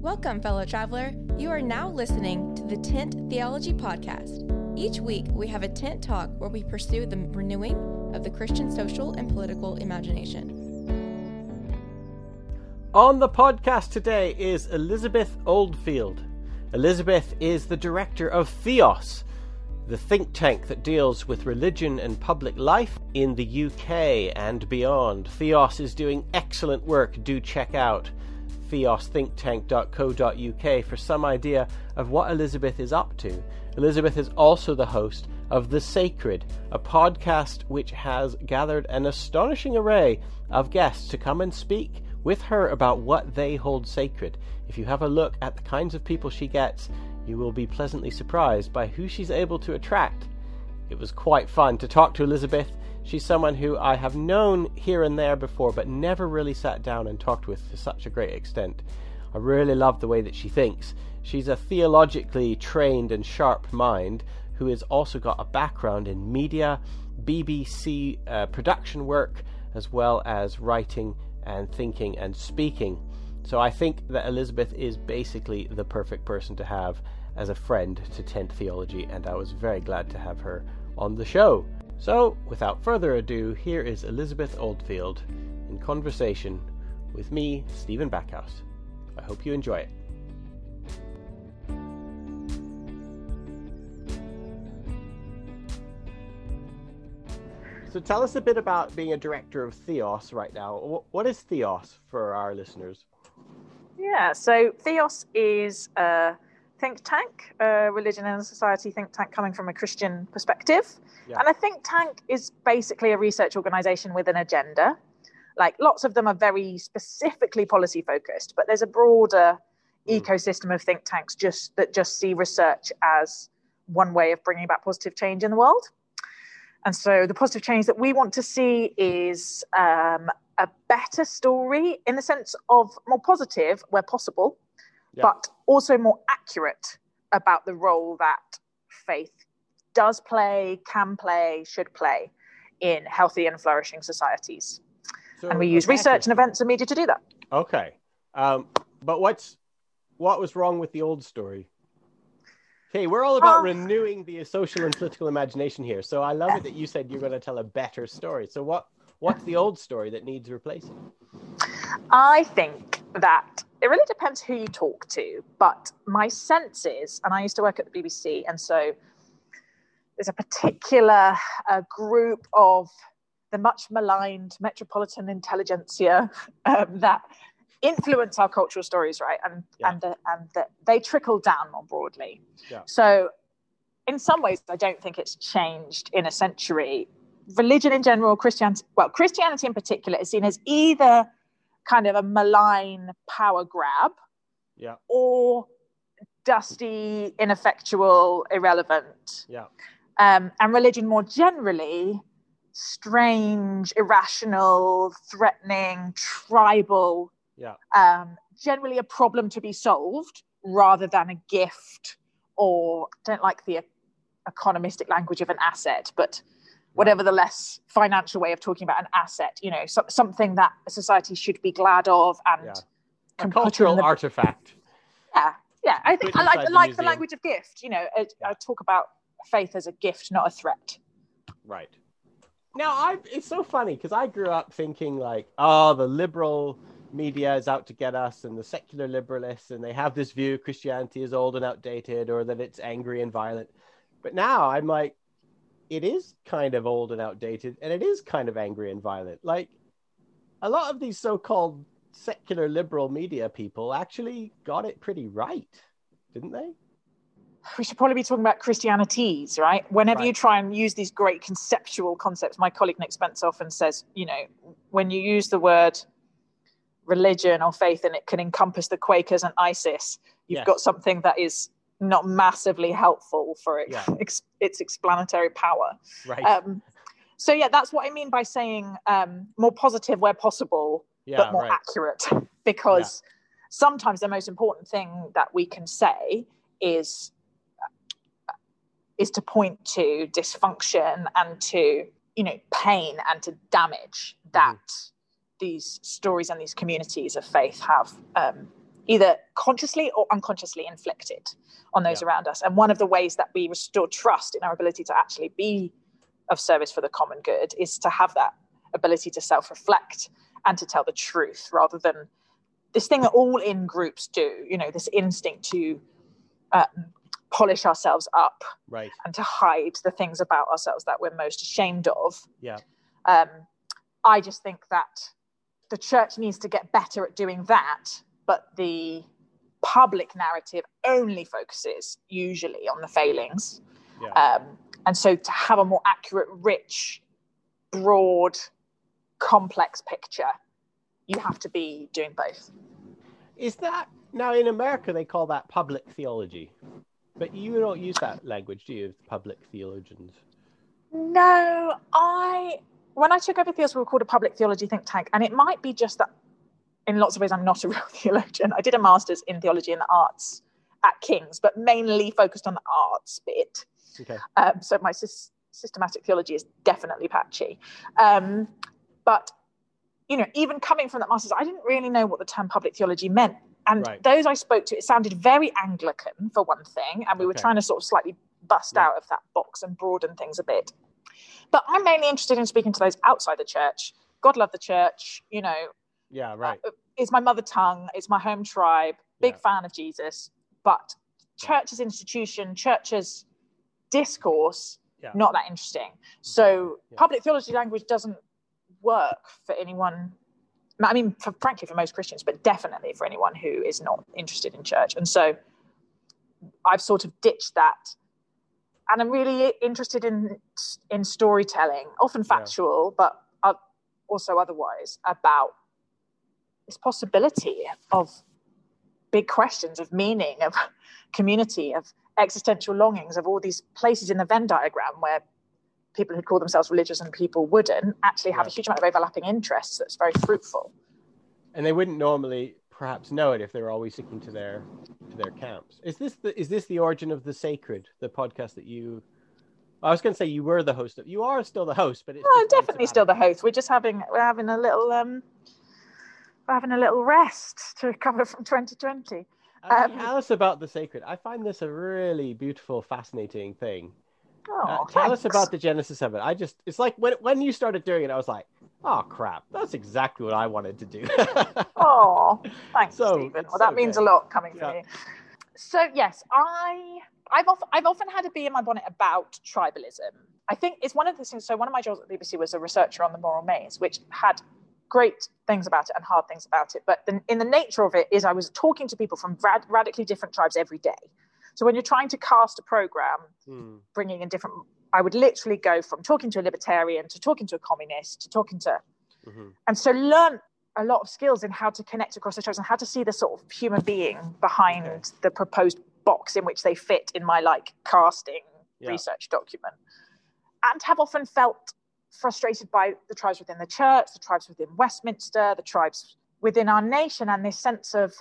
Welcome, fellow traveler. You are now listening to the Tent Theology Podcast. Each week, we have a tent talk where we pursue the renewing of the Christian social and political imagination. On the podcast today is Elizabeth Oldfield. Elizabeth is the director of Theos, the think tank that deals with religion and public life in the UK and beyond. Theos is doing excellent work. Do check out theosthinktank.co.uk for some idea of what Elizabeth is up to. Elizabeth is also the host of The Sacred, a podcast which has gathered an astonishing array of guests to come and speak with her about what they hold sacred. If you have a look at the kinds of people she gets, you will be pleasantly surprised by who she's able to attract. It was quite fun to talk to Elizabeth. She's someone who I have known here and there before, but never really sat down and talked with to such a great extent. I really love the way that she thinks. She's a theologically trained and sharp mind who has also got a background in media, BBC uh, production work, as well as writing and thinking and speaking. So I think that Elizabeth is basically the perfect person to have as a friend to Tent Theology, and I was very glad to have her on the show. So, without further ado, here is Elizabeth Oldfield in conversation with me, Stephen Backhouse. I hope you enjoy it. So, tell us a bit about being a director of Theos right now. What is Theos for our listeners? Yeah, so Theos is a think tank, a religion and society think tank coming from a Christian perspective. Yeah. And a think tank is basically a research organization with an agenda. Like lots of them are very specifically policy focused, but there's a broader mm. ecosystem of think tanks just that just see research as one way of bringing about positive change in the world. And so the positive change that we want to see is um, a better story in the sense of more positive where possible, yeah. but also more accurate about the role that faith does play, can play, should play in healthy and flourishing societies. So and we use research and events and media to do that. Okay. Um, but what's what was wrong with the old story? Okay, we're all about uh, renewing the social and political imagination here. So I love it that you said you're going to tell a better story. So what What's the old story that needs replacing? I think that it really depends who you talk to, but my sense is, and I used to work at the BBC, and so there's a particular uh, group of the much maligned metropolitan intelligentsia um, that influence our cultural stories, right? And yeah. and the, and the, they trickle down more broadly. Yeah. So, in some ways, I don't think it's changed in a century religion in general, Christianity, well, Christianity in particular is seen as either kind of a malign power grab yeah. or dusty, ineffectual, irrelevant. Yeah. Um, and religion more generally, strange, irrational, threatening, tribal. Yeah. Um, generally a problem to be solved rather than a gift or don't like the economistic language of an asset, but whatever the less financial way of talking about an asset, you know, so, something that a society should be glad of and yeah. a cultural the, artifact. Yeah, yeah. I think I like, I like the, language of gift. You know, I, yeah. I talk about faith as a gift, not a threat. Right. Now, I it's so funny because I grew up thinking like, oh, the liberal media is out to get us, and the secular liberalists, and they have this view Christianity is old and outdated, or that it's angry and violent. But now I'm like, it is kind of old and outdated and it is kind of angry and violent like a lot of these so-called secular liberal media people actually got it pretty right didn't they we should probably be talking about christianities right whenever right. you try and use these great conceptual concepts my colleague nick spencer often says you know when you use the word religion or faith and it can encompass the quakers and isis you've yes. got something that is not massively helpful for it, yeah. ex, its explanatory power. Right. Um, so yeah, that's what I mean by saying um, more positive where possible, yeah, but more right. accurate. Because yeah. sometimes the most important thing that we can say is is to point to dysfunction and to you know pain and to damage that mm-hmm. these stories and these communities of faith have um, either consciously or unconsciously inflicted on those yeah. around us. And one of the ways that we restore trust in our ability to actually be of service for the common good is to have that ability to self reflect and to tell the truth rather than this thing that all in groups do, you know, this instinct to um, polish ourselves up right. and to hide the things about ourselves that we're most ashamed of. Yeah. Um, I just think that the church needs to get better at doing that, but the public narrative only focuses usually on the failings. Yeah. Um, and so to have a more accurate, rich, broad, complex picture, you have to be doing both. Is that now in America they call that public theology? But you don't use that language, do you? Public theologians. No, I when I took over Theos, we were called a public theology think tank, and it might be just that in lots of ways I'm not a real theologian. I did a master's in theology and the arts at King's, but mainly focused on the arts bit. Okay. Um, so my sy- systematic theology is definitely patchy. Um, but you know, even coming from that master's, I didn't really know what the term public theology meant. And right. those I spoke to, it sounded very Anglican for one thing, and we were trying to sort of slightly bust yeah. out of that box and broaden things a bit. But I'm mainly interested in speaking to those outside the church. God love the church, you know. Yeah, right. Uh, it's my mother tongue, it's my home tribe, big yeah. fan of Jesus. But church as institution, church as discourse, yeah. not that interesting. So yeah. public theology language doesn't work for anyone I mean, for, frankly, for most Christians, but definitely for anyone who is not interested in church. And so I've sort of ditched that. And I'm really interested in in storytelling, often factual, but also otherwise, about this possibility of big questions of meaning, of community, of existential longings, of all these places in the Venn diagram where people who call themselves religious and people wouldn't actually have yeah. a huge amount of overlapping interests that's very fruitful and they wouldn't normally perhaps know it if they were always sticking to their to their camps. Is this the is this the origin of the sacred, the podcast that you? I was going to say you were the host of. You are still the host, but it's oh, definitely still the host. We're just having we're having a little um, having a little rest to recover from 2020. Um, tell us about the sacred. I find this a really beautiful, fascinating thing. Oh, uh, tell us about the genesis of it. I just it's like when when you started doing it, I was like, Oh crap! That's exactly what I wanted to do. oh, thanks, so, Stephen. Well, that means a lot coming from you. So yes, I I've often, I've often had a bee in my bonnet about tribalism. I think it's one of the things. So one of my jobs at the BBC was a researcher on the Moral Maze, which had great things about it and hard things about it. But the, in the nature of it is, I was talking to people from rad, radically different tribes every day. So when you're trying to cast a program, hmm. bringing in different I would literally go from talking to a libertarian to talking to a communist to talking to, mm-hmm. and so learn a lot of skills in how to connect across the tribes and how to see the sort of human being behind okay. the proposed box in which they fit in my like casting yeah. research document, and have often felt frustrated by the tribes within the church, the tribes within Westminster, the tribes within our nation, and this sense of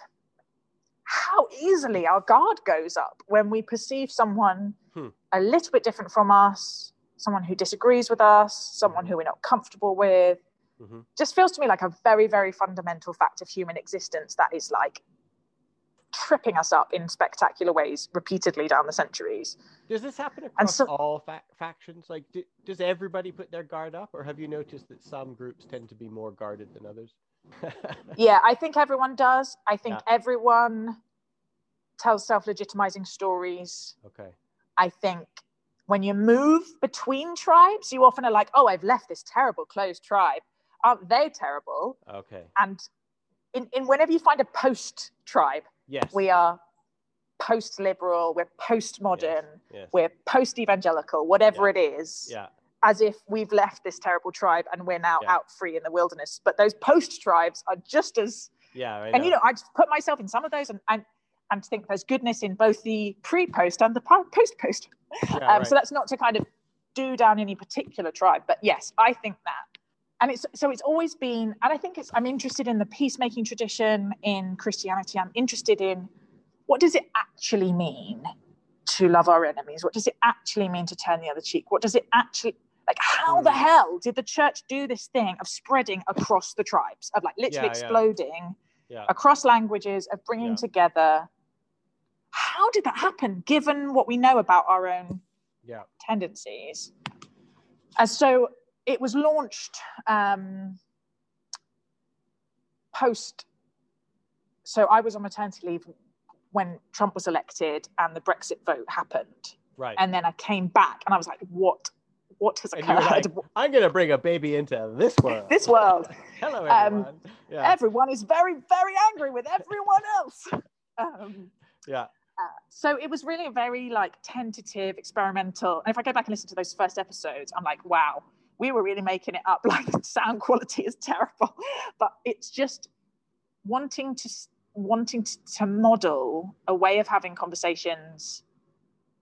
how easily our guard goes up when we perceive someone hmm. a little bit different from us, someone who disagrees with us, someone who we're not comfortable with. Mm-hmm. Just feels to me like a very, very fundamental fact of human existence that is like tripping us up in spectacular ways repeatedly down the centuries. Does this happen across so, all fa- factions? Like, do, does everybody put their guard up, or have you noticed that some groups tend to be more guarded than others? yeah, I think everyone does. I think yeah. everyone tells self-legitimizing stories. Okay. I think when you move between tribes, you often are like, "Oh, I've left this terrible closed tribe. Aren't they terrible?" Okay. And in, in whenever you find a post tribe, yes, we are post liberal, we're post modern, yes. yes. we're post evangelical, whatever yeah. it is. Yeah as if we've left this terrible tribe and we're now yeah. out free in the wilderness. But those post tribes are just as yeah. And you know, I just put myself in some of those and and, and think there's goodness in both the pre-post and the post post. Yeah, um, right. So that's not to kind of do down any particular tribe, but yes, I think that. And it's so it's always been, and I think it's I'm interested in the peacemaking tradition in Christianity. I'm interested in what does it actually mean to love our enemies? What does it actually mean to turn the other cheek? What does it actually like, how the hmm. hell did the church do this thing of spreading across the tribes, of like literally yeah, exploding? yeah. across languages of bringing Yeah. together. How did that happen, given what we know about our own yeah. tendencies? And so it was launched um, post. So I was on maternity leave when Trump was elected and the Brexit vote happened, Right. and then I came back and I was like, "What? What has And you were occurred? like, I'm gonna bring a baby into this world. this world." Hello, um, everyone. yeah. everyone is very very angry with everyone else um, yeah. so it was really a very like tentative experimental and if i go back and listen to those first episodes i'm like wow we were really making it up like the sound quality is terrible but it's just wanting to wanting to, to model a way of having conversations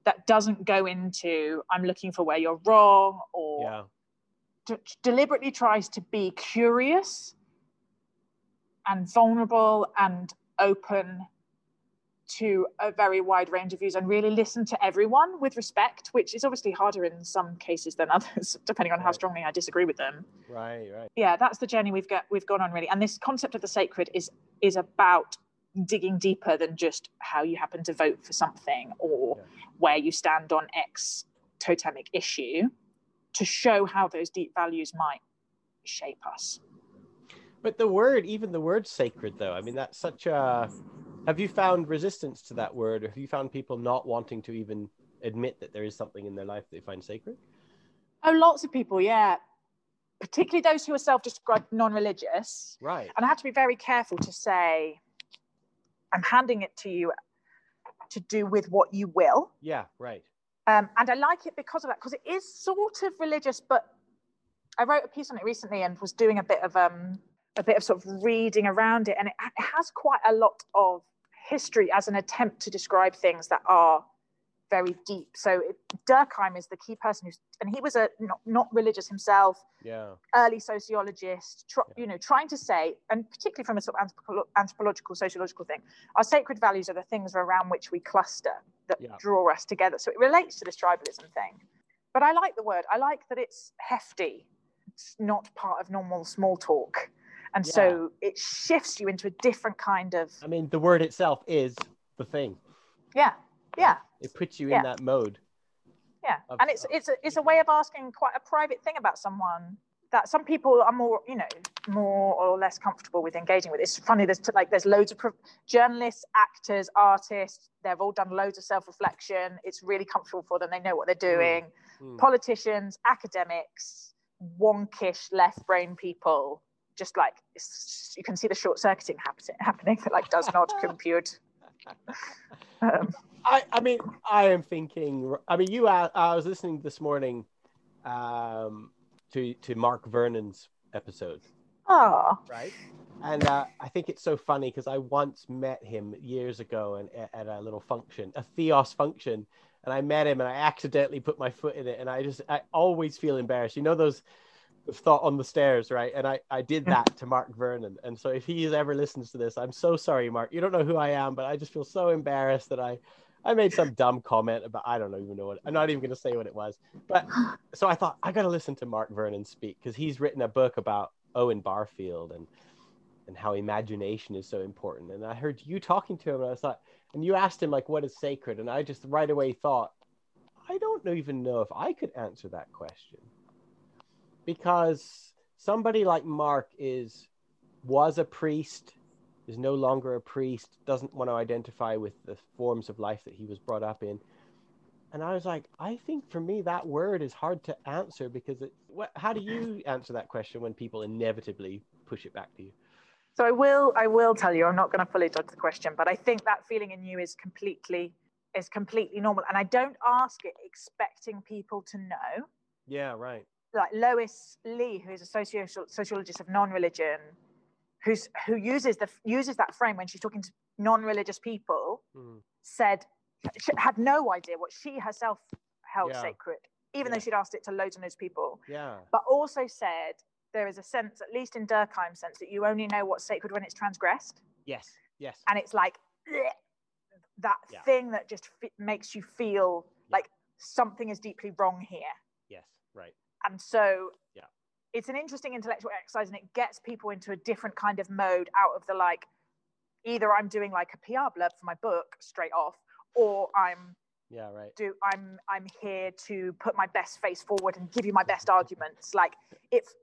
that doesn't go into i'm looking for where you're wrong or Yeah. d- deliberately tries to be curious and vulnerable and open to a very wide range of views and really listen to everyone with respect, which is obviously harder in some cases than others, depending on how strongly I disagree with them. Right. Right. Yeah, that's the journey we've got we've gone on really. And this concept of the sacred is is about digging deeper than just how you happen to vote for something or Yeah. where you stand on X totemic issue to show how those deep values might shape us. But the word, even the word sacred, though, I mean, that's such a. Have you found resistance to that word, or have you found people not wanting to even admit that there is something in their life they find sacred? Oh, lots of people, yeah. Particularly those who are self described non religious. Right. And I have to be very careful to say, I'm handing it to you to do with what you will. Yeah. Right. Um, and I like it because of that, because it is sort of religious, but I wrote a piece on it recently and was doing a bit of um, a bit of sort of reading around it, and it, it has quite a lot of history as an attempt to describe things that are very deep. So Durkheim is the key person who's, and he was a not, not religious himself, Yeah. early sociologist, tr- you know, trying to say, and particularly from a sort of anthropo- anthropological, sociological thing, our sacred values are the things around which we cluster that Yeah. draw us together. So it relates to this tribalism thing. But I like the word. I like that it's hefty. It's not part of normal small talk. And so it shifts you into a different kind of, I mean, the word itself is the thing. yeah, yeah. It puts you Yeah. in that mode. Yeah, of- and it's it's a it's a way of asking quite a private thing about someone that some people are more you know more or less comfortable with engaging with. It's funny. There's like there's loads of pro- journalists, actors, artists. They've all done loads of self reflection. It's really comfortable for them. They know what they're doing. Hmm. Politicians, academics, wonkish left brain people. Just like it's, you can see the short circuiting happening, happening that like does not compute. Um, I, I mean, I am thinking. I mean, you. I, I was listening this morning um, to to Mark Vernon's episode, Oh, right? And uh, I think it's so funny because I once met him years ago and at a little function, a Theos function, and I met him and I accidentally put my foot in it, and I just I always feel embarrassed. You know those thought on the stairs, right? And I I did that to Mark Vernon, and so if he ever listens to this, I'm so sorry, Mark. You don't know who I am, but I just feel so embarrassed that I. I made some dumb comment about I don't even know what I'm not even going to say what it was. But so I thought I got to listen to Mark Vernon speak because he's written a book about Owen Barfield and and how imagination is so important. And I heard you talking to him, and I thought, and you asked him like, "What is sacred?" And I just right away thought, I don't even know if I could answer that question because somebody like Mark is was a priest, is no longer a priest, doesn't want to identify with the forms of life that he was brought up in. And I was like, I think for me that word is hard to answer because it. What, how do you answer that question when people inevitably push it back to you? So I will I will tell you, I'm not going to fully dodge the question, but I think that feeling in you is completely is completely normal. And I don't ask it expecting people to know. Yeah, right. Like Lois Lee, who's a socio- sociologist of non-religion, who's who uses the uses that frame when she's talking to non-religious people, Mm. said she had no idea what she herself held Yeah. sacred, even Yeah. though she'd asked it to loads and loads of people Yeah. but also said there is a sense, at least in Durkheim's sense, that you only know what's sacred when it's transgressed. Yes. Yes. And it's like bleh, that Yeah. thing that just f- makes you feel like something is deeply wrong here. Yes. Right. And so Yeah. it's an interesting intellectual exercise and it gets people into a different kind of mode out of the like, either I'm doing like a PR blurb for my book straight off, or I'm yeah right do i'm i'm here to put my best face forward and give you my best arguments like it's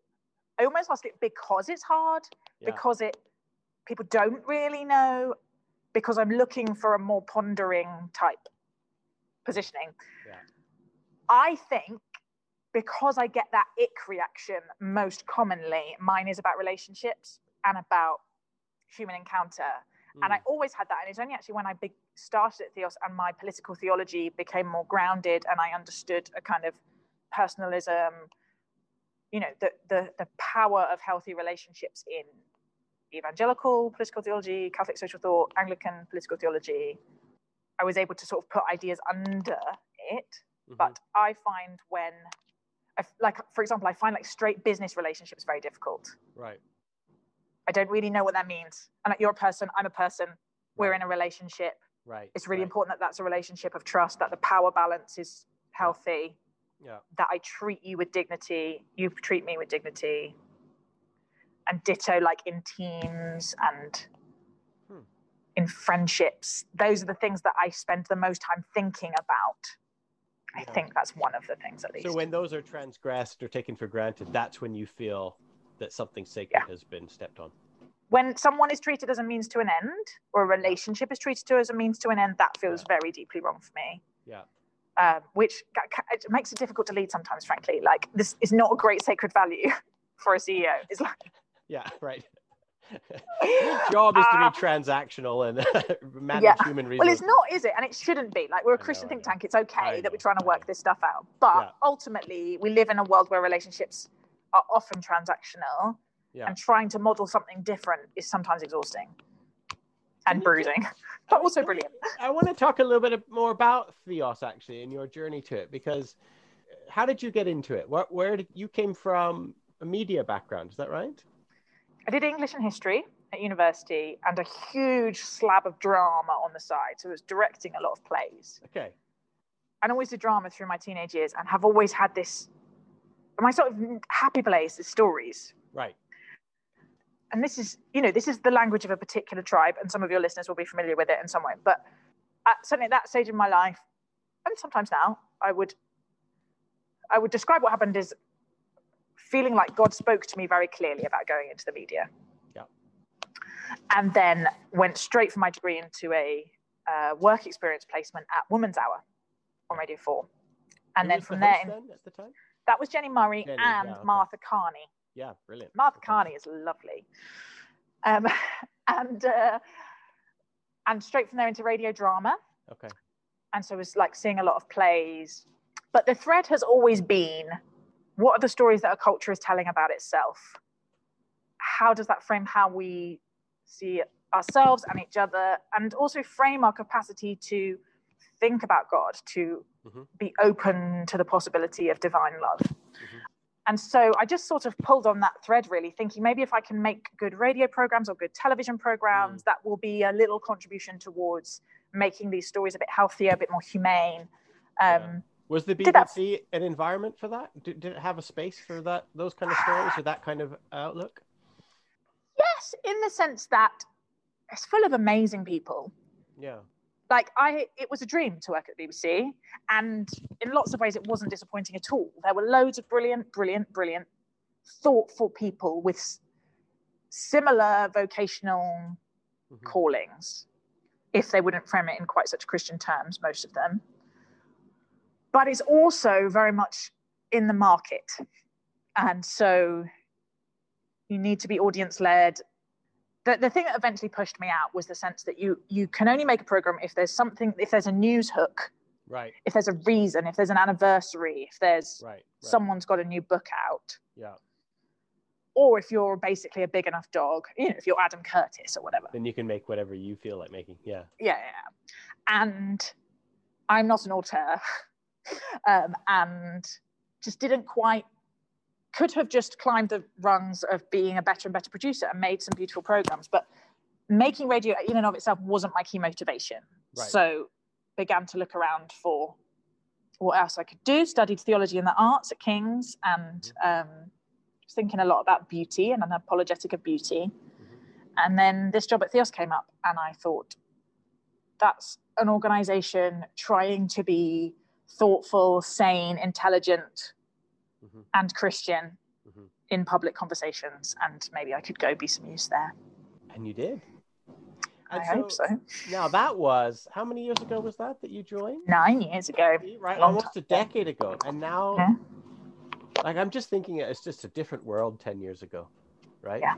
i almost ask it because it's hard yeah. because it people don't really know because i'm looking for a more pondering type positioning yeah. i think because i get that ick reaction most commonly mine is about relationships and about human encounter mm. and i always had that and it's only actually when i be- started at Theos and my political theology became more grounded and I understood a kind of personalism, you know, the, the, the power of healthy relationships in evangelical political theology, Catholic social thought, Anglican political theology. I was able to sort of put ideas under it. Mm-hmm. But I find when, I, like, for example, I find like straight business relationships very difficult. Right. I don't really know what that means. And like, you're a person, I'm a person, we're in a relationship Right. It's really right. important that that's a relationship of trust, that the power balance is healthy. Yeah. That I treat you with dignity, you treat me with dignity. And ditto, like in teams and hmm. in friendships. Those are the things that I spend the most time thinking about. I think that's one of the things at least. So when those are transgressed or taken for granted, that's when you feel that something sacred yeah. has been stepped on. When someone is treated as a means to an end or a relationship is treated to as a means to an end that feels yeah. very deeply wrong for me. Yeah. Um, which it makes it difficult to lead sometimes frankly. Like this is not a great sacred value for a ceo it's like yeah right job is to be uh, transactional and manage yeah. human resources. Well, it's not, is it? And it shouldn't be. Like we're a Christian know, think tank. It's okay that we're trying to work this stuff out. But yeah. ultimately, we live in a world where relationships are often transactional yeah. and trying to model something different is sometimes exhausting and bruising, but also brilliant. I want to talk a little bit more about Theos actually and your journey to it because uh, how did you get into it? Where, where did you came from? A media background, is that right? I did English and history at university and a huge slab of drama on the side. So I was directing a lot of plays. Okay. And always did drama through my teenage years and have always had this my sort of happy place is stories. Right and this is you know this is the language of a particular tribe and some of your listeners will be familiar with it in some way but at certainly at that stage in my life and sometimes now i would i would describe what happened as feeling like god spoke to me very clearly about going into the media yeah and then went straight from my degree into a uh, work experience placement at woman's hour on radio 4 and Who then from the there then, at the time? that was jenny murray jenny, and yeah, okay. martha kearney yeah, brilliant. Martha Kearney is lovely. Um, and uh, and straight from there into radio drama. Okay. And so it was like seeing a lot of plays. But the thread has always been what are the stories that a culture is telling about itself? How does that frame how we see ourselves and each other, and also frame our capacity to think about God, to mm-hmm. be open to the possibility of divine love? Mm-hmm and so I just sort of pulled on that thread, really, thinking maybe if I can make good radio programs or good television programs, mm. that will be a little contribution towards making these stories a bit healthier, a bit more humane. Um, yeah. Was the BBC an environment for that? Did, did, it have a space for that, those kind of stories or that kind of outlook? Yes, in the sense that it's full of amazing people. Yeah like I, it was a dream to work at the BBC, and in lots of ways, it wasn't disappointing at all. There were loads of brilliant, brilliant, brilliant, thoughtful people with similar vocational mm-hmm. callings, if they wouldn't frame it in quite such Christian terms, most of them. But it's also very much in the market, and so you need to be audience led the, the thing that eventually pushed me out was the sense that you you can only make a program if there's something if there's a news hook right. if there's a reason if there's an anniversary if there's right, right. someone's got a new book out. Yeah. Or if you're basically a big enough dog you know if you're adam curtis or whatever. Then you can make whatever you feel like making yeah. Yeah, yeah. and i'm not an auteur um, and just didn't quite could have just climbed the rungs of being a better and better producer and made some beautiful programs. But making radio in and of itself wasn't my key motivation. Right. So began to look around for what else I could do. Studied theology and the arts at King's and mm-hmm. um, was thinking a lot about beauty and an apologetic of beauty. Mm-hmm. And then this job at Theos came up, and I thought, that's an organization trying to be thoughtful, sane, intelligent, mm-hmm. and Christian mm-hmm. in public conversations. And maybe I could go be some use there. And you did. And I so, hope so. Now that was how many years ago was that that you joined? Nine years ago. Right, almost a decade ago. And now, yeah. like I'm just thinking, it's just a different world ten years ago, right? Yeah,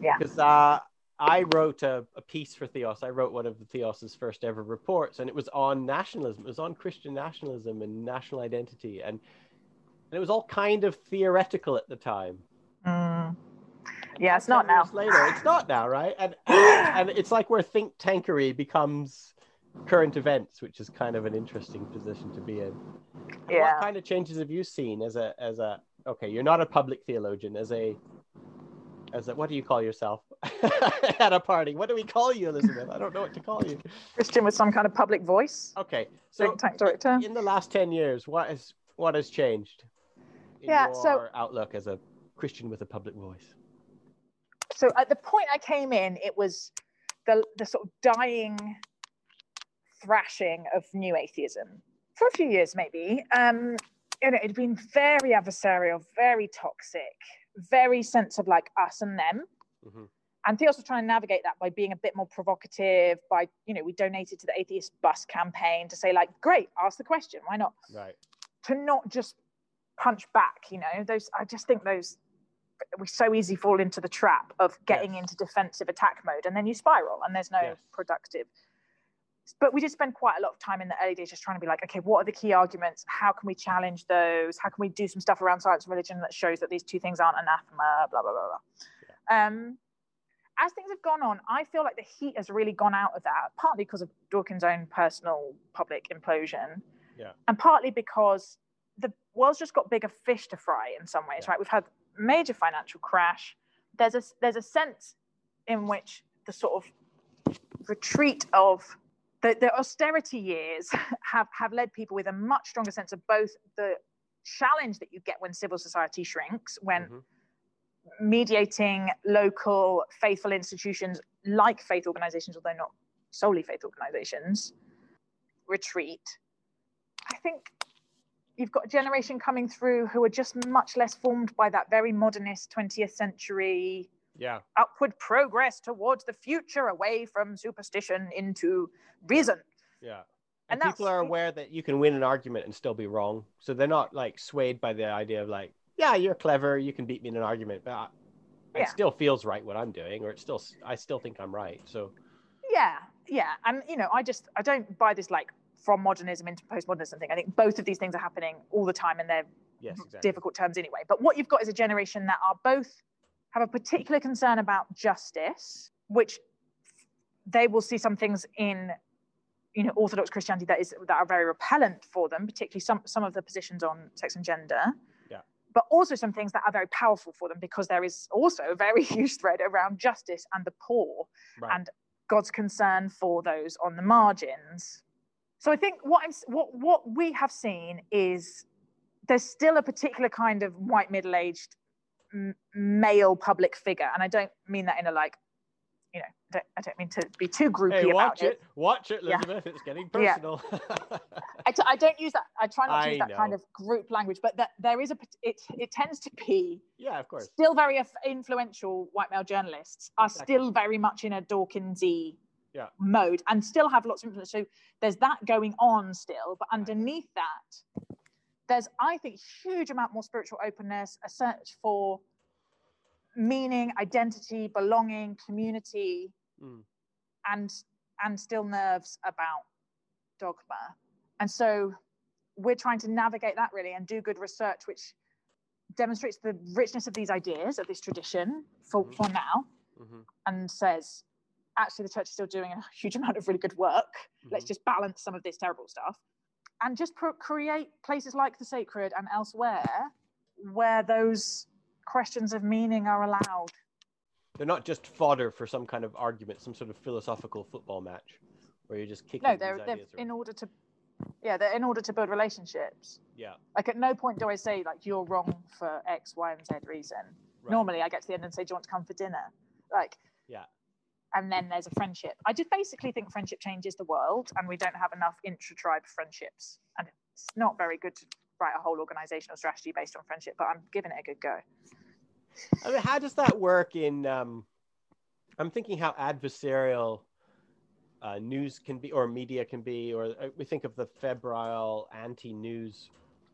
yeah. Because uh, I wrote a, a, piece for Theos. I wrote one of the Theos's first ever reports, and it was on nationalism. It was on Christian nationalism and national identity, and and it was all kind of theoretical at the time. Mm. Yeah, it's not now. Later, it's not now, right? And and it's like where think tankery becomes current events, which is kind of an interesting position to be in. Yeah. What kind of changes have you seen as a as a okay? You're not a public theologian, as a as a what do you call yourself at a party? What do we call you, Elizabeth? I don't know what to call you. Christian with some kind of public voice. Okay, so director. In the last ten years, what has what has changed? yeah. so outlook as a Christian with a public voice so at the point I came in, it was the the sort of dying thrashing of new atheism for a few years, maybe. Um, you know, it had been very adversarial, very toxic, very sense of like us and them. Mm-hmm. And Theos was trying to navigate that by being a bit more provocative. By you know, we donated to the atheist bus campaign to say like, great, ask the question, why not? Right. To not just punch back, you know, those. I just think those we so easily fall into the trap of getting yes. into defensive attack mode and then you spiral and there's no yes. productive but we did spend quite a lot of time in the early days just trying to be like okay what are the key arguments how can we challenge those how can we do some stuff around science and religion that shows that these two things aren't anathema blah blah blah blah yeah. um, as things have gone on i feel like the heat has really gone out of that partly because of dawkins own personal public implosion yeah. and partly because the world's just got bigger fish to fry in some ways yeah. right we've had major financial crash, there's a there's a sense in which the sort of retreat of the, the austerity years have, have led people with a much stronger sense of both the challenge that you get when civil society shrinks, when mm-hmm. Mediating local faithful institutions like faith organizations, although not solely faith organizations, retreat. I think you've got a generation coming through who are just much less formed by that very modernist 20th century yeah. upward progress towards the future away from superstition into reason. Yeah. And, and people are aware that you can win an argument and still be wrong. So they're not like swayed by the idea of like yeah you're clever you can beat me in an argument but I, yeah. it still feels right what i'm doing or it still i still think i'm right so yeah yeah and you know i just i don't buy this like from modernism into postmodernism thing. I think both of these things are happening all the time and they're yes, exactly. difficult terms anyway. But what you've got is a generation that are both have a particular concern about justice, which they will see some things in you know orthodox christianity that is that are very repellent for them particularly some some of the positions on sex and gender but also some things that are very powerful for them because there is also a very huge thread around justice and the poor right. and god's concern for those on the margins so I think what I'm what what we have seen is there's still a particular kind of white middle-aged m- male public figure, and I don't mean that in a like, you know, I don't, I don't mean to be too groupy hey, watch it. it. Watch it, Elizabeth. Yeah. It's getting personal. Yeah. I t- I don't use that. I try not to use that know. kind of group language, but that there is a it it tends to be yeah, of course, still very influential white male journalists are exactly. still very much in a Dawkinsy yeah. mode and still have lots of influence. So there's that going on still, but underneath that, there's I think huge amount more spiritual openness, a search for meaning, identity, belonging, community, mm. and and still nerves about dogma. And so we're trying to navigate that really and do good research which demonstrates the richness of these ideas of this tradition for, mm-hmm. for now mm-hmm. and says actually the church is still doing a huge amount of really good work. Mm-hmm. Let's just balance some of this terrible stuff and just pro- create places like the sacred and elsewhere where those questions of meaning are allowed. They're not just fodder for some kind of argument, some sort of philosophical football match where you're just kicking. No, they're, they're in order to, yeah, they're in order to build relationships. Yeah. Like at no point do I say like you're wrong for X, Y, and Z reason. Right. Normally, I get to the end and say, "Do you want to come for dinner?" Like, yeah and then there's a friendship. I just basically think friendship changes the world, and we don't have enough intra-tribe friendships, and it's not very good to write a whole organizational strategy based on friendship. But I'm giving it a good go. I mean, how does that work in? Um, I'm thinking how adversarial uh, news can be, or media can be, or uh, we think of the febrile anti-news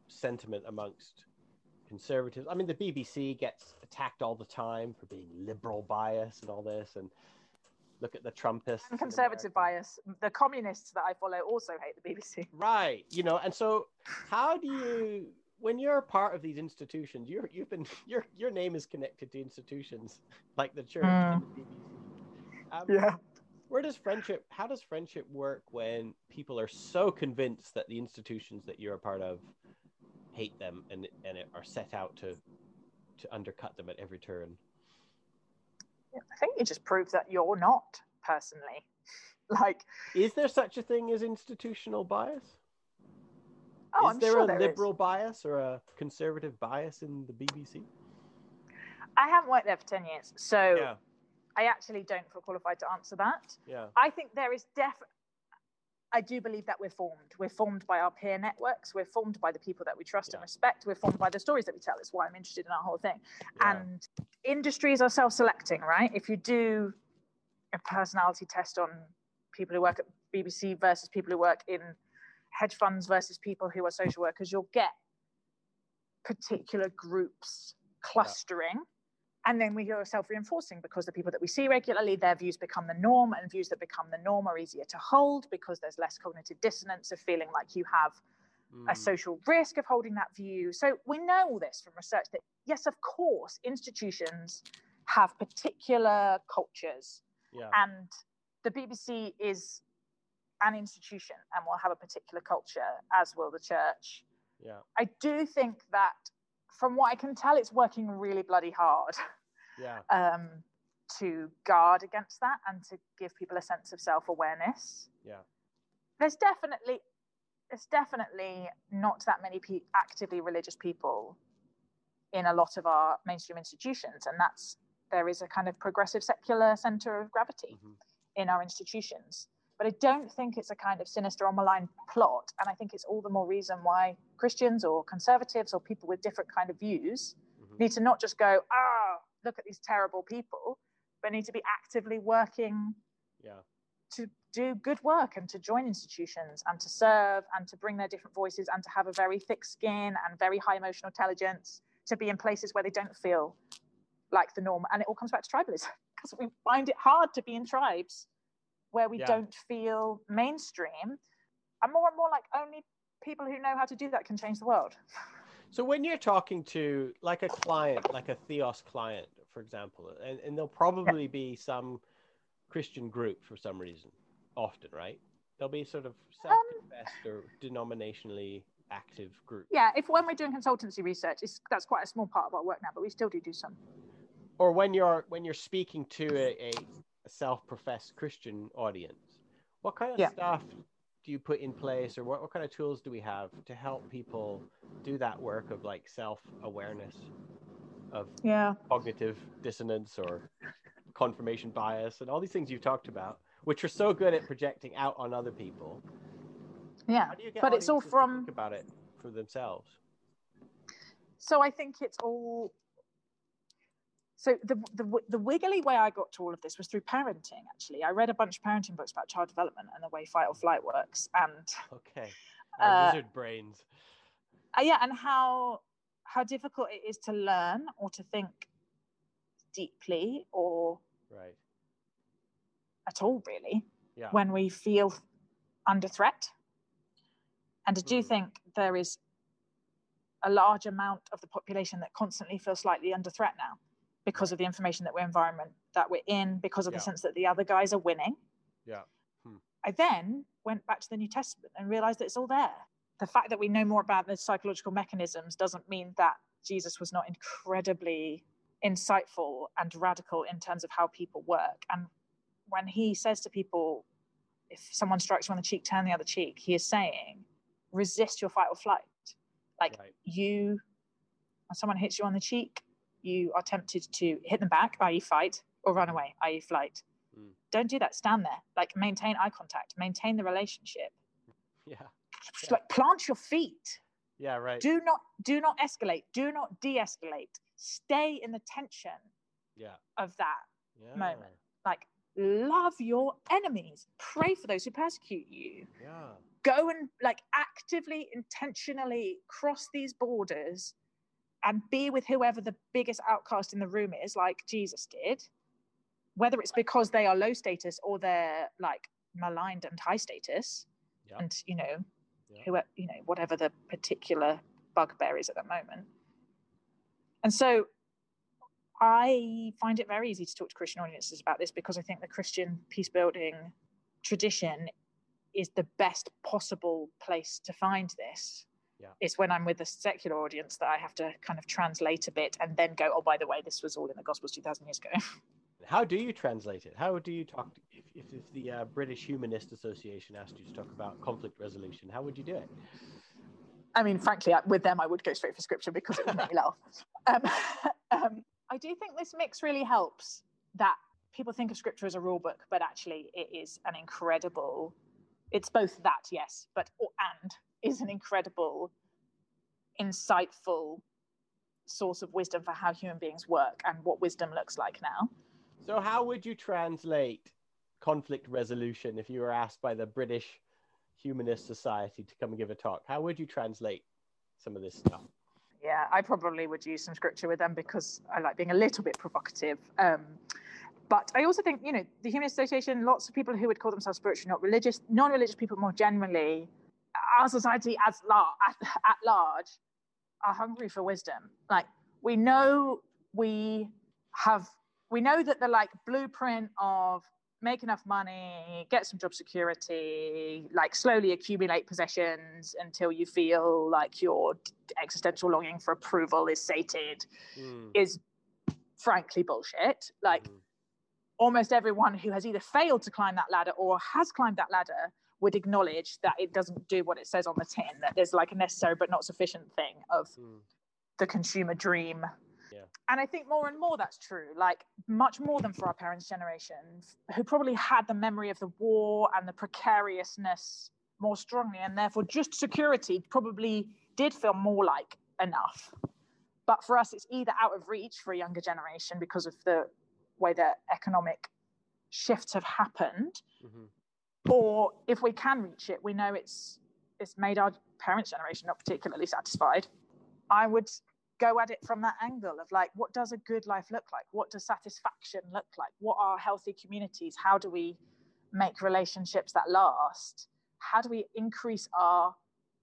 sentiment amongst conservatives. I mean, the BBC gets attacked all the time for being liberal bias and all this, and look at the Trumpists and conservative bias. The communists that I follow also hate the BBC. Right, you know, and so how do you, when you're a part of these institutions, you're you've been your your name is connected to institutions like the church mm. and the BBC. Um, yeah. Where does friendship? How does friendship work when people are so convinced that the institutions that you're a part of hate them and and are set out to to undercut them at every turn. I think you just prove that you're not personally. Like, is there such a thing as institutional bias? Oh, is I'm there sure a there liberal is. bias or a conservative bias in the BBC? I haven't worked there for ten years, so Yeah, I actually don't feel qualified to answer that. yeah, I think there is def. I do believe that we're formed. We're formed by our peer networks. We're formed by the people that we trust and respect. We're formed by the stories that we tell. It's why I'm interested in our whole thing. yeah. And industries are self-selecting, right? If you do a personality test on people who work at BBC versus people who work in hedge funds versus people who are social workers, you'll get particular groups clustering. And then we are self reinforcing because the people that we see regularly, their views become the norm, and views that become the norm are easier to hold because there's less cognitive dissonance of feeling like you have a Mm. social risk of holding that view. So we know all this from research that, yes, of course, institutions have particular cultures, yeah. and the BBC is an institution and will have a particular culture, as will the church. yeah, I do think that, from what I can tell, it's working really bloody hard yeah, um, to guard against that and to give people a sense of self awareness. yeah, There's definitely there's definitely not that many pe- actively religious people in a lot of our mainstream institutions, and that's there is a kind of progressive secular center of gravity Mhm. in our institutions. But I don't think it's a kind of sinister or malign plot, and I think it's all the more reason why Christians or conservatives or people with different kind of views Mhm. need to not just go, ah, look at these terrible people, but need to be actively working yeah, to do good work and to join institutions and to serve and to bring their different voices and to have a very thick skin and very high emotional intelligence to be in places where they don't feel like the norm. And it all comes back to tribalism because we find it hard to be in tribes where we Yeah. don't feel mainstream. And more and more like only people who know how to do that can change the world. So when you're talking to like a client, like a Theos client, for example, and, and there'll probably be some Christian group for some reason, often, right? There'll be sort of self-confessed or denominationally active group. Yeah, if when we're doing consultancy research, it's, that's quite a small part of our work now, but we still do do some. Or when you're when you're speaking to a, a self-professed Christian audience, what kind of Yeah. stuff do you put in place, or what, what kind of tools do we have to help people do that work of like self-awareness of Yeah. cognitive dissonance or confirmation bias and all these things you've talked about, which are so good at projecting out on other people. Yeah. How do you get But it's all from think about it for themselves? So I think it's all. So the, the the wiggly way I got to all of this was through parenting. Actually, I read a bunch of parenting books about child development and the way fight or flight works, and Okay, our Uh, wizard brains. uh, yeah, and how how difficult it is to learn or to think deeply or Right. at all, really, Yeah. when we feel under threat. And I do Hmm. think there is a large amount of the population that constantly feels slightly under threat now because of the information that we're environment that we're in, because of Yeah. the sense that the other guys are winning. Yeah. Hmm. I then went back to the New Testament and realized that it's all there. The fact that we know more about the psychological mechanisms doesn't mean that Jesus was not incredibly insightful and radical in terms of how people work. And when he says to people, if someone strikes you on the cheek, turn the other cheek, he is saying, resist your fight or flight. Like Right. you, when someone hits you on the cheek, you are tempted to hit them back, i.e., fight, or run away, i.e., flight. Mm. don't do that. Stand there. Like maintain eye contact, maintain the relationship. Yeah. Just like plant your feet. Yeah, right. Do not do not escalate. Do not de-escalate. Stay in the tension yeah. of that Yeah. moment. Like love your enemies. Pray for those who persecute you. Yeah. Go and like actively, intentionally cross these borders and be with whoever the biggest outcast in the room is, like Jesus did. Whether it's because they are low status or they're like maligned and high status, Yeah. and you know, Yeah. who you know, whatever the particular bugbear is at the moment. And so I find it very easy to talk to Christian audiences about this because I think the Christian peace building tradition is the best possible place to find this. Yeah. It's when I'm with a secular audience that I have to kind of translate a bit and then go, oh, by the way, this was all in the Gospels 2,000 years ago. How do you translate it? How do you talk to, if, if, if the uh, British Humanist Association asked you to talk about conflict resolution? How would you do it? I mean, frankly, I- with them, I would go straight for scripture because it would make me laugh. Um, um, I do think this mix really helps that people think of scripture as a rule book, but actually, it is an incredible. It's both that, yes, but or, and is an incredible, insightful source of wisdom for how human beings work and what wisdom looks like now. So, how would you translate conflict resolution if you were asked by the British Humanist Society to come and give a talk? How would you translate some of this stuff? Yeah, I probably would use some scripture with them because I like being a little bit provocative. Um, but I also think, you know, the Humanist Association, lots of people who would call themselves spiritually not religious, non religious people more generally, our society as lar- at, at large are hungry for wisdom. Like, we know we have, we know that the like blueprint of make enough money, get some job security, like slowly accumulate possessions until you feel like your existential longing for approval is sated Mm, is frankly bullshit. Like mhm. almost everyone who has either failed to climb that ladder or has climbed that ladder would acknowledge that it doesn't do what it says on the tin, that there's like a necessary but not sufficient thing of Mm. the consumer dream. Yeah. And I think more and more that's true, like much more than for our parents' generations, who probably had the memory of the war and the precariousness more strongly, and therefore just security probably did feel more like enough. But for us, it's either out of reach for a younger generation because of the way that economic shifts have happened, Mhm. Or if we can reach it, we know it's it's made our parents' generation not particularly satisfied. I would go at it from that angle of like, what does a good life look like? What does satisfaction look like? What are healthy communities? How do we make relationships that last? How do we increase our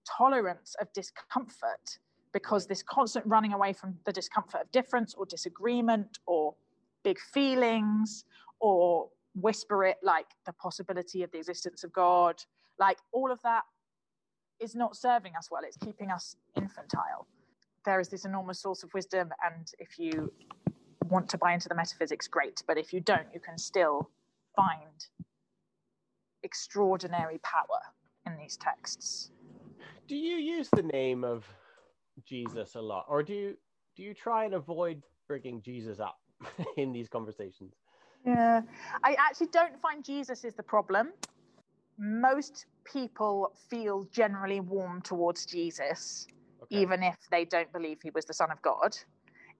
tolerance of discomfort? Because this constant running away from the discomfort of difference or disagreement or big feelings or whisper it like the possibility of the existence of God, like all of that is not serving us well. It's keeping us infantile. There is this enormous source of wisdom, and if you want to buy into the metaphysics, great. But if you don't, you can still find extraordinary power in these texts. Do you use the name of Jesus a lot, or do you do you try and avoid bringing Jesus up in these conversations? Yeah, I actually don't find Jesus is the problem. Most people feel generally warm towards Jesus, Okay. even if they don't believe he was the Son of God.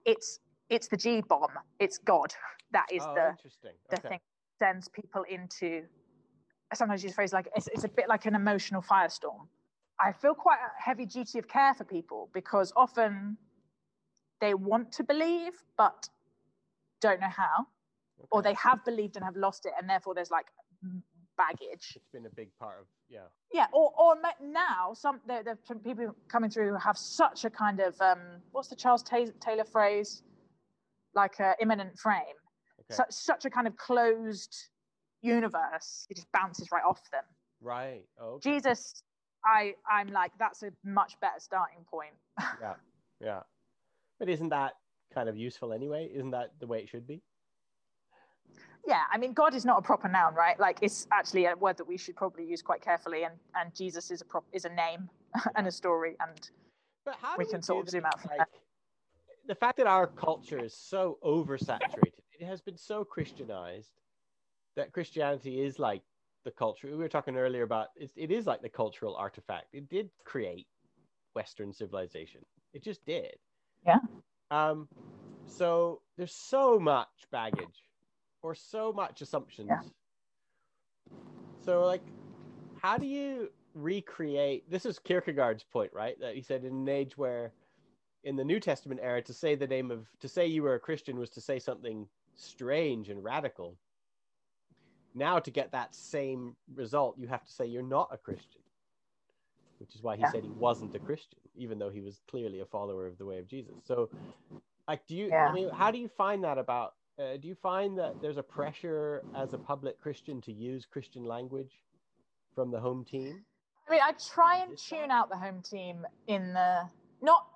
It's it's the G bomb. It's God that is oh, the interesting. the Okay. thing that sends people into. I sometimes use phrase like it's, it's a bit like an emotional firestorm. I feel quite a heavy duty of care for people because often they want to believe but don't know how or they have believed and have lost it and therefore there's like baggage It's been a big part of yeah. yeah or, or now some are people coming through who have such a kind of um what's the charles taylor phrase like a immanent frame Okay. such such a kind of closed universe it just bounces right off them right. Oh, okay. jesus i i'm like that's a much better starting point Yeah. Yeah. But isn't that kind of useful anyway? Isn't that the way it should be? Yeah i mean god is not a proper noun right like it's actually a word that we should probably use quite carefully and and jesus is a prop is a name and a story and But how We can do sort of zoom out from like, the fact that our culture is so oversaturated, it has been so Christianized that Christianity is like the culture. We were talking earlier about it, it is like the cultural artifact. It did create Western civilization. It just did. Yeah. Um, so there's so much baggage or so much assumptions. Yeah. So like, how do you recreate? This is Kierkegaard's point, right? That he said in an age where, in the New Testament era, to say the name of to say you were a Christian was to say something strange and radical. Now, to get that same result, you have to say you're not a Christian, which is why he Yeah. said he wasn't a Christian, even though he was clearly a follower of the way of Jesus. So, like, do you? Yeah. I mean, how do you find that about? Uh, do you find that there's a pressure as a public Christian to use Christian language from the home team? I mean, I try and tune that- out the home team in the not.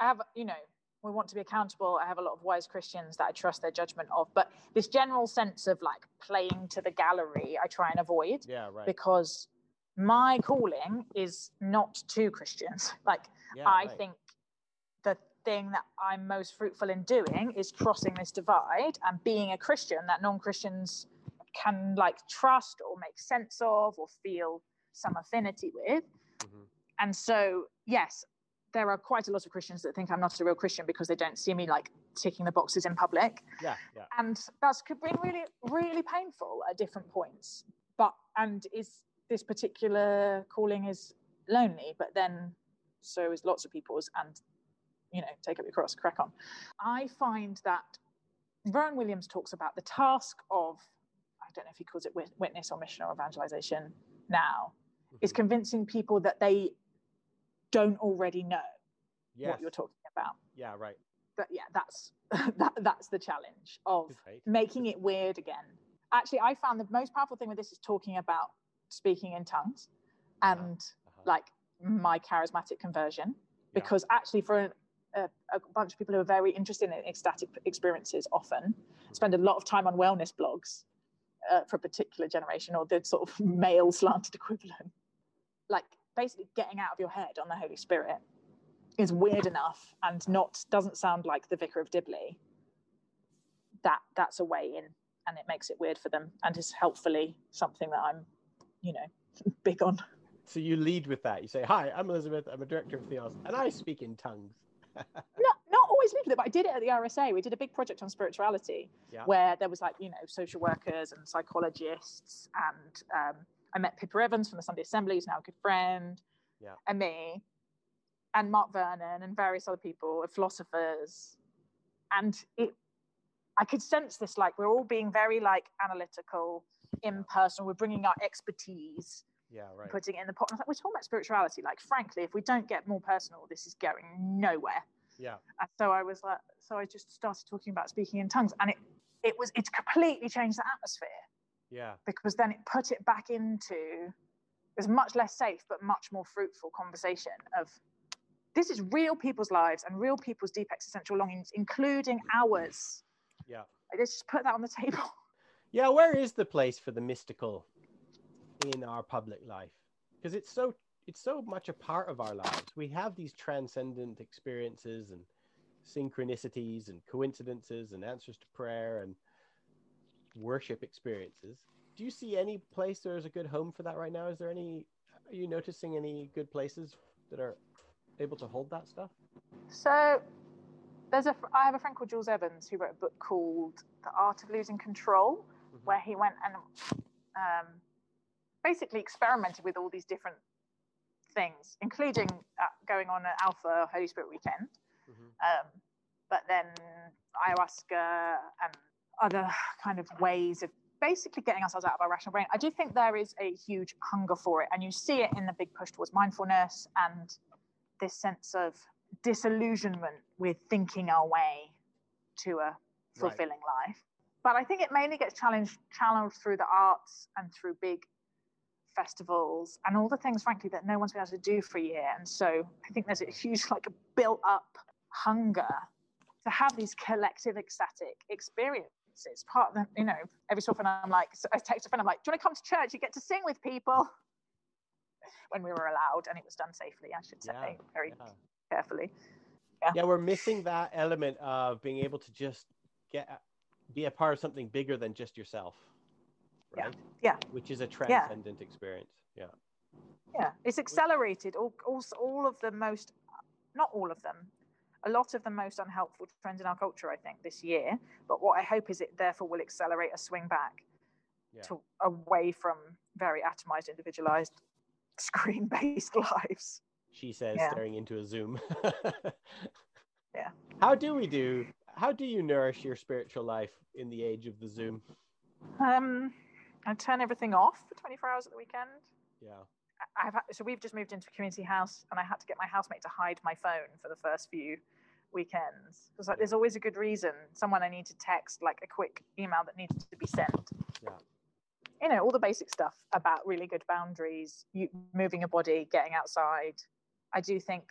I have, you know, we want to be accountable. I have a lot of wise Christians that I trust their judgment of, but this general sense of like playing to the gallery, I try and avoid Yeah, right. because my calling is not to Christians. Like, Yeah, I right. think the thing that I'm most fruitful in doing is crossing this divide and being a Christian that non-Christians can like trust or make sense of or feel some affinity with. Mhm. And so, yes, there are quite a lot of Christians that think I'm not a real Christian because they don't see me like ticking the boxes in public. Yeah, yeah. And that's could be really, really painful at different points. But and is this particular calling is lonely, but then so is lots of people's and you know, take up your cross, crack on. I find that Rowan Williams talks about the task of I don't know if he calls it witness or mission or evangelization now, is Mhm. convincing people that they don't already know Yes. what you're talking about. Yeah, right. But yeah, that's that, that's the challenge of Right. making it weird again. Actually, I found the most powerful thing with this is talking about speaking in tongues and Uh-huh. like my charismatic conversion, Yeah. because actually, for a, a, bunch of people who are very interested in ecstatic experiences, often spend a lot of time on wellness blogs uh, for a particular generation or the sort of male slanted equivalent. Like basically getting out of your head on the Holy Spirit is weird enough and not doesn't sound like the Vicar of Dibley. That that's a way in, and it makes it weird for them, and is helpfully something that I'm, you know, big on. So you lead with that. You say, "Hi, I'm Elizabeth. I'm a director of Theos, and I speak in tongues." not not always with it, but I did it at the RSA. We did a big project on spirituality Yeah. where there was like you know social workers and psychologists, and um, I met Pippa Evans from the Sunday Assembly, who's now a good friend, Yeah. and me, and Mark Vernon and various other people, philosophers, and it. I could sense this like we're all being very like analytical, impersonal. We're bringing our expertise Yeah, right. putting it in the pot. And I was like, we're talking about spirituality. Like, frankly, if we don't get more personal, this is going nowhere. Yeah, And so I was like, so I just started talking about speaking in tongues, and it it was it's completely changed the atmosphere yeah, because then it put it back into it was much less safe but much more fruitful conversation of this is real people's lives and real people's deep existential longings, including ours. yeah, Like, let's just put that on the table. yeah. Where is the place for the mystical in our public life? Because it's so it's so much a part of our lives. We have these transcendent experiences and synchronicities and coincidences and answers to prayer and worship experiences. Do you see any place there's a good home for that right now? Is there any? Are you noticing any good places that are able to hold that stuff? So there's a I have a friend called Jules Evans who wrote a book called The Art of Losing Control, Mhm. where he went and um, basically experimented with all these different things, including uh, going on an Alpha Holy Spirit weekend, Mhm. um, but then ayahuasca and other kind of ways of basically getting ourselves out of our rational brain. I do think there is a huge hunger for it, and you see it in the big push towards mindfulness and this sense of disillusionment with thinking our way to a fulfilling life. But I think it mainly gets challenged channeled through the arts and through big festivals and all the things, frankly, that no one's been able to do for a year. And so I think there's a huge, like, built up hunger to have these collective ecstatic experiences. Part of the, you know, every so often I'm like, so I text a friend, I'm like, do you want to come to church? You get to sing with people. When we were allowed, and it was done safely, I should say, Yeah, very yeah. carefully. yeah we're missing that element of being able to just get be a part of something bigger than just yourself right? Yeah. Which is a transcendent yeah. experience. Yeah. Yeah. It's accelerated all, all, all of the most, not all of them, a lot of the most unhelpful trends in our culture, I think, this year. But what I hope is it therefore will accelerate a swing back yeah. to away from very atomized, individualized, screen based lives. She says, yeah. staring into a Zoom. yeah. How do we do? How do you nourish your spiritual life in the age of the Zoom? Um, I turn everything off for 24 hours at the weekend. Yeah. I've so we've just moved into a community house, and I had to get my housemate to hide my phone for the first few weekends because like, there's always a good reason. Someone I need to text, like a quick email that needs to be sent. Yeah. You know all the basic stuff about really good boundaries, you moving your body, getting outside. I do think,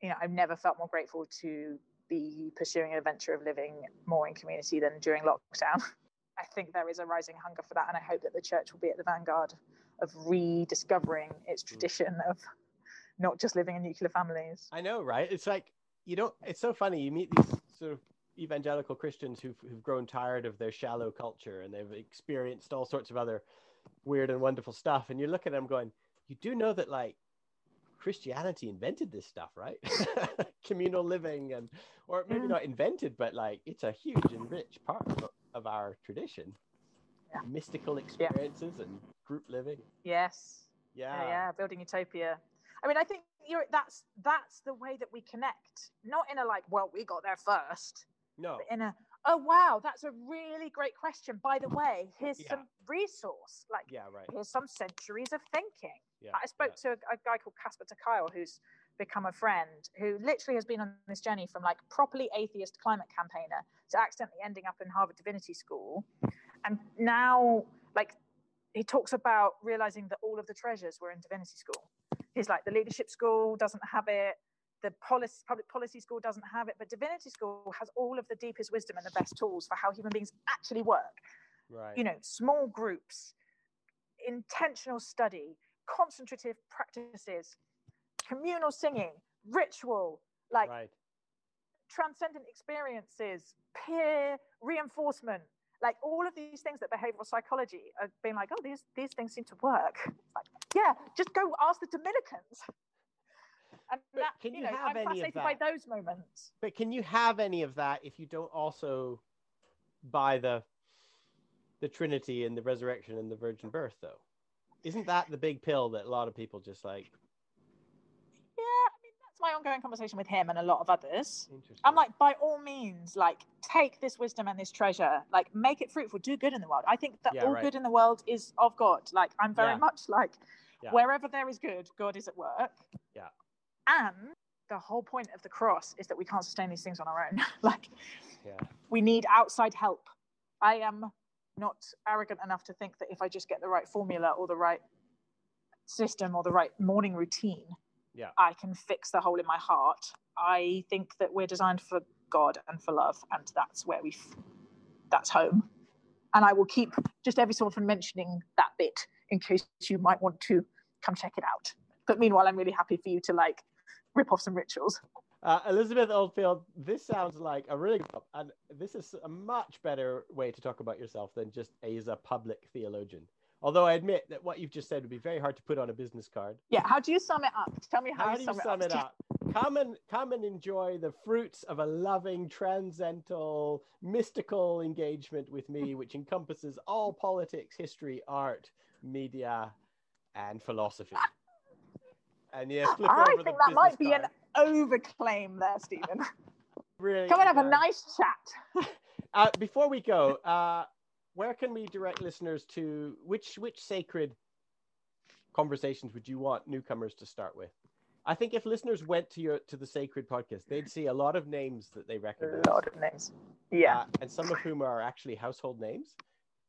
you know, I've never felt more grateful to be pursuing an adventure of living more in community than during lockdown. I think there is a rising hunger for that, and I hope that the church will be at the vanguard of rediscovering its mm. tradition of not just living in nuclear families. I know, right? It's like you don't. It's so funny. You meet these sort of evangelical Christians who've, who've grown tired of their shallow culture and they've experienced all sorts of other weird and wonderful stuff, and you look at them going, "You do know that, like." Christianity invented this stuff, right? Communal living and or maybe mm. not invented, but like it's a huge and rich part of, of our tradition. Yeah. Mystical experiences yeah. and group living. Yes. Yeah. yeah. Yeah, building utopia. I mean, I think you're that's that's the way that we connect. Not in a like, well, we got there first. No. in a oh wow, that's a really great question. By the way, here's yeah. some resource. Like yeah, right. here's some centuries of thinking. Yeah, I spoke to a, a, guy called Casper ter who's become a friend who literally has been on this journey from like properly atheist climate campaigner to accidentally ending up in Harvard Divinity School. And now like he talks about realizing that all of the treasures were in divinity school. He's like the leadership school doesn't have it, the policy, public policy school doesn't have it, but divinity school has all of the deepest wisdom and the best tools for how human beings actually work. Right. You know, small groups, intentional study, concentrative practices, communal singing, ritual, like right. transcendent experiences, peer reinforcement, like all of these things that behavioral psychology have been like, oh, these these things seem to work. Like, yeah, just go ask the Dominicans. And but that, can you, you know, have I'm any fascinated of that? by those moments. But can you have any of that if you don't also buy the the Trinity and the resurrection and the virgin birth, though? Isn't that the big pill that a lot of people just like my ongoing conversation with him and a lot of others. I'm like, by all means, like take this wisdom and this treasure, like make it fruitful, do good in the world. I think that yeah, all right. good in the world is of God. Like I'm very yeah. much like yeah. wherever there is good, God is at work. Yeah. And the whole point of the cross is that we can't sustain these things on our own. like yeah. we need outside help. I am not arrogant enough to think that if I just get the right formula or the right system or the right morning routine, yeah. I can fix the hole in my heart. I think that we're designed for God and for love, and that's where we, f- that's home. And I will keep just every so often mentioning that bit in case you might want to come check it out. But meanwhile, I'm really happy for you to like rip off some rituals. Uh, Elizabeth Oldfield, this sounds like a really, good, and this is a much better way to talk about yourself than just as a public theologian. Although I admit that what you've just said would be very hard to put on a business card. Yeah, how do you sum it up? Tell me how, how you do sum you sum it up? It up? Come and come and enjoy the fruits of a loving, transcendental, mystical engagement with me, which encompasses all politics, history, art, media, and philosophy. And yes, flip I over think that might be an overclaim there, Stephen. really? Come and have a nice chat. uh, before we go, uh, where can we direct listeners to which which sacred conversations would you want newcomers to start with? I think if listeners went to your to the sacred podcast, they'd see a lot of names that they recognize. A lot of names, yeah, uh, and some of whom are actually household names.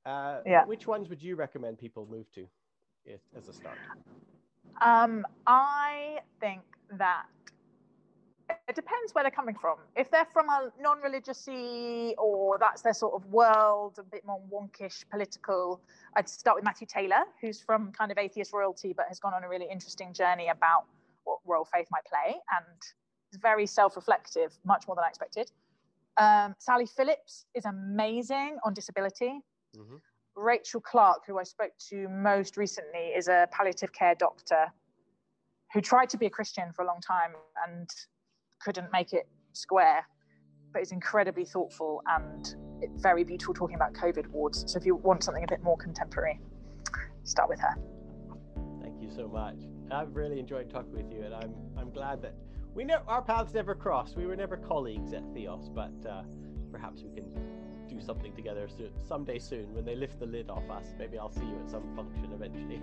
Uh, yeah. Which ones would you recommend people move to, if, as a start? Um, I think that it depends where they're coming from. If they're from a non-religious or that's their sort of world, a bit more wonkish political, I'd start with Matthew Taylor, who's from kind of atheist royalty, but has gone on a really interesting journey about what royal faith might play, and is very self-reflective, much more than I expected. Um, Sally Phillips is amazing on disability. Mm-hmm. Rachel Clarke, who I spoke to most recently, is a palliative care doctor who tried to be a Christian for a long time and couldn't make it square, but is incredibly thoughtful and very beautiful talking about COVID wards. So if you want something a bit more contemporary, start with her. Thank you so much. I've really enjoyed talking with you, and I'm I'm glad that we know our paths never crossed. We were never colleagues at Theos, but uh, perhaps we can do something together soon, someday soon when they lift the lid off us. Maybe I'll see you at some function eventually.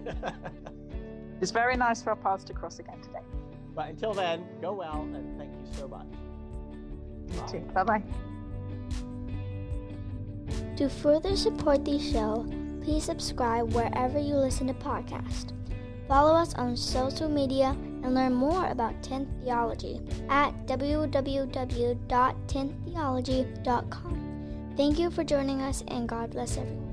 it's very nice for our paths to cross again today. But until then, go well, and thank you so much. You too. Bye bye. To further support the show, please subscribe wherever you listen to podcasts. Follow us on social media and learn more about 10th Theology at www.10ththeology.com. Thank you for joining us and God bless everyone.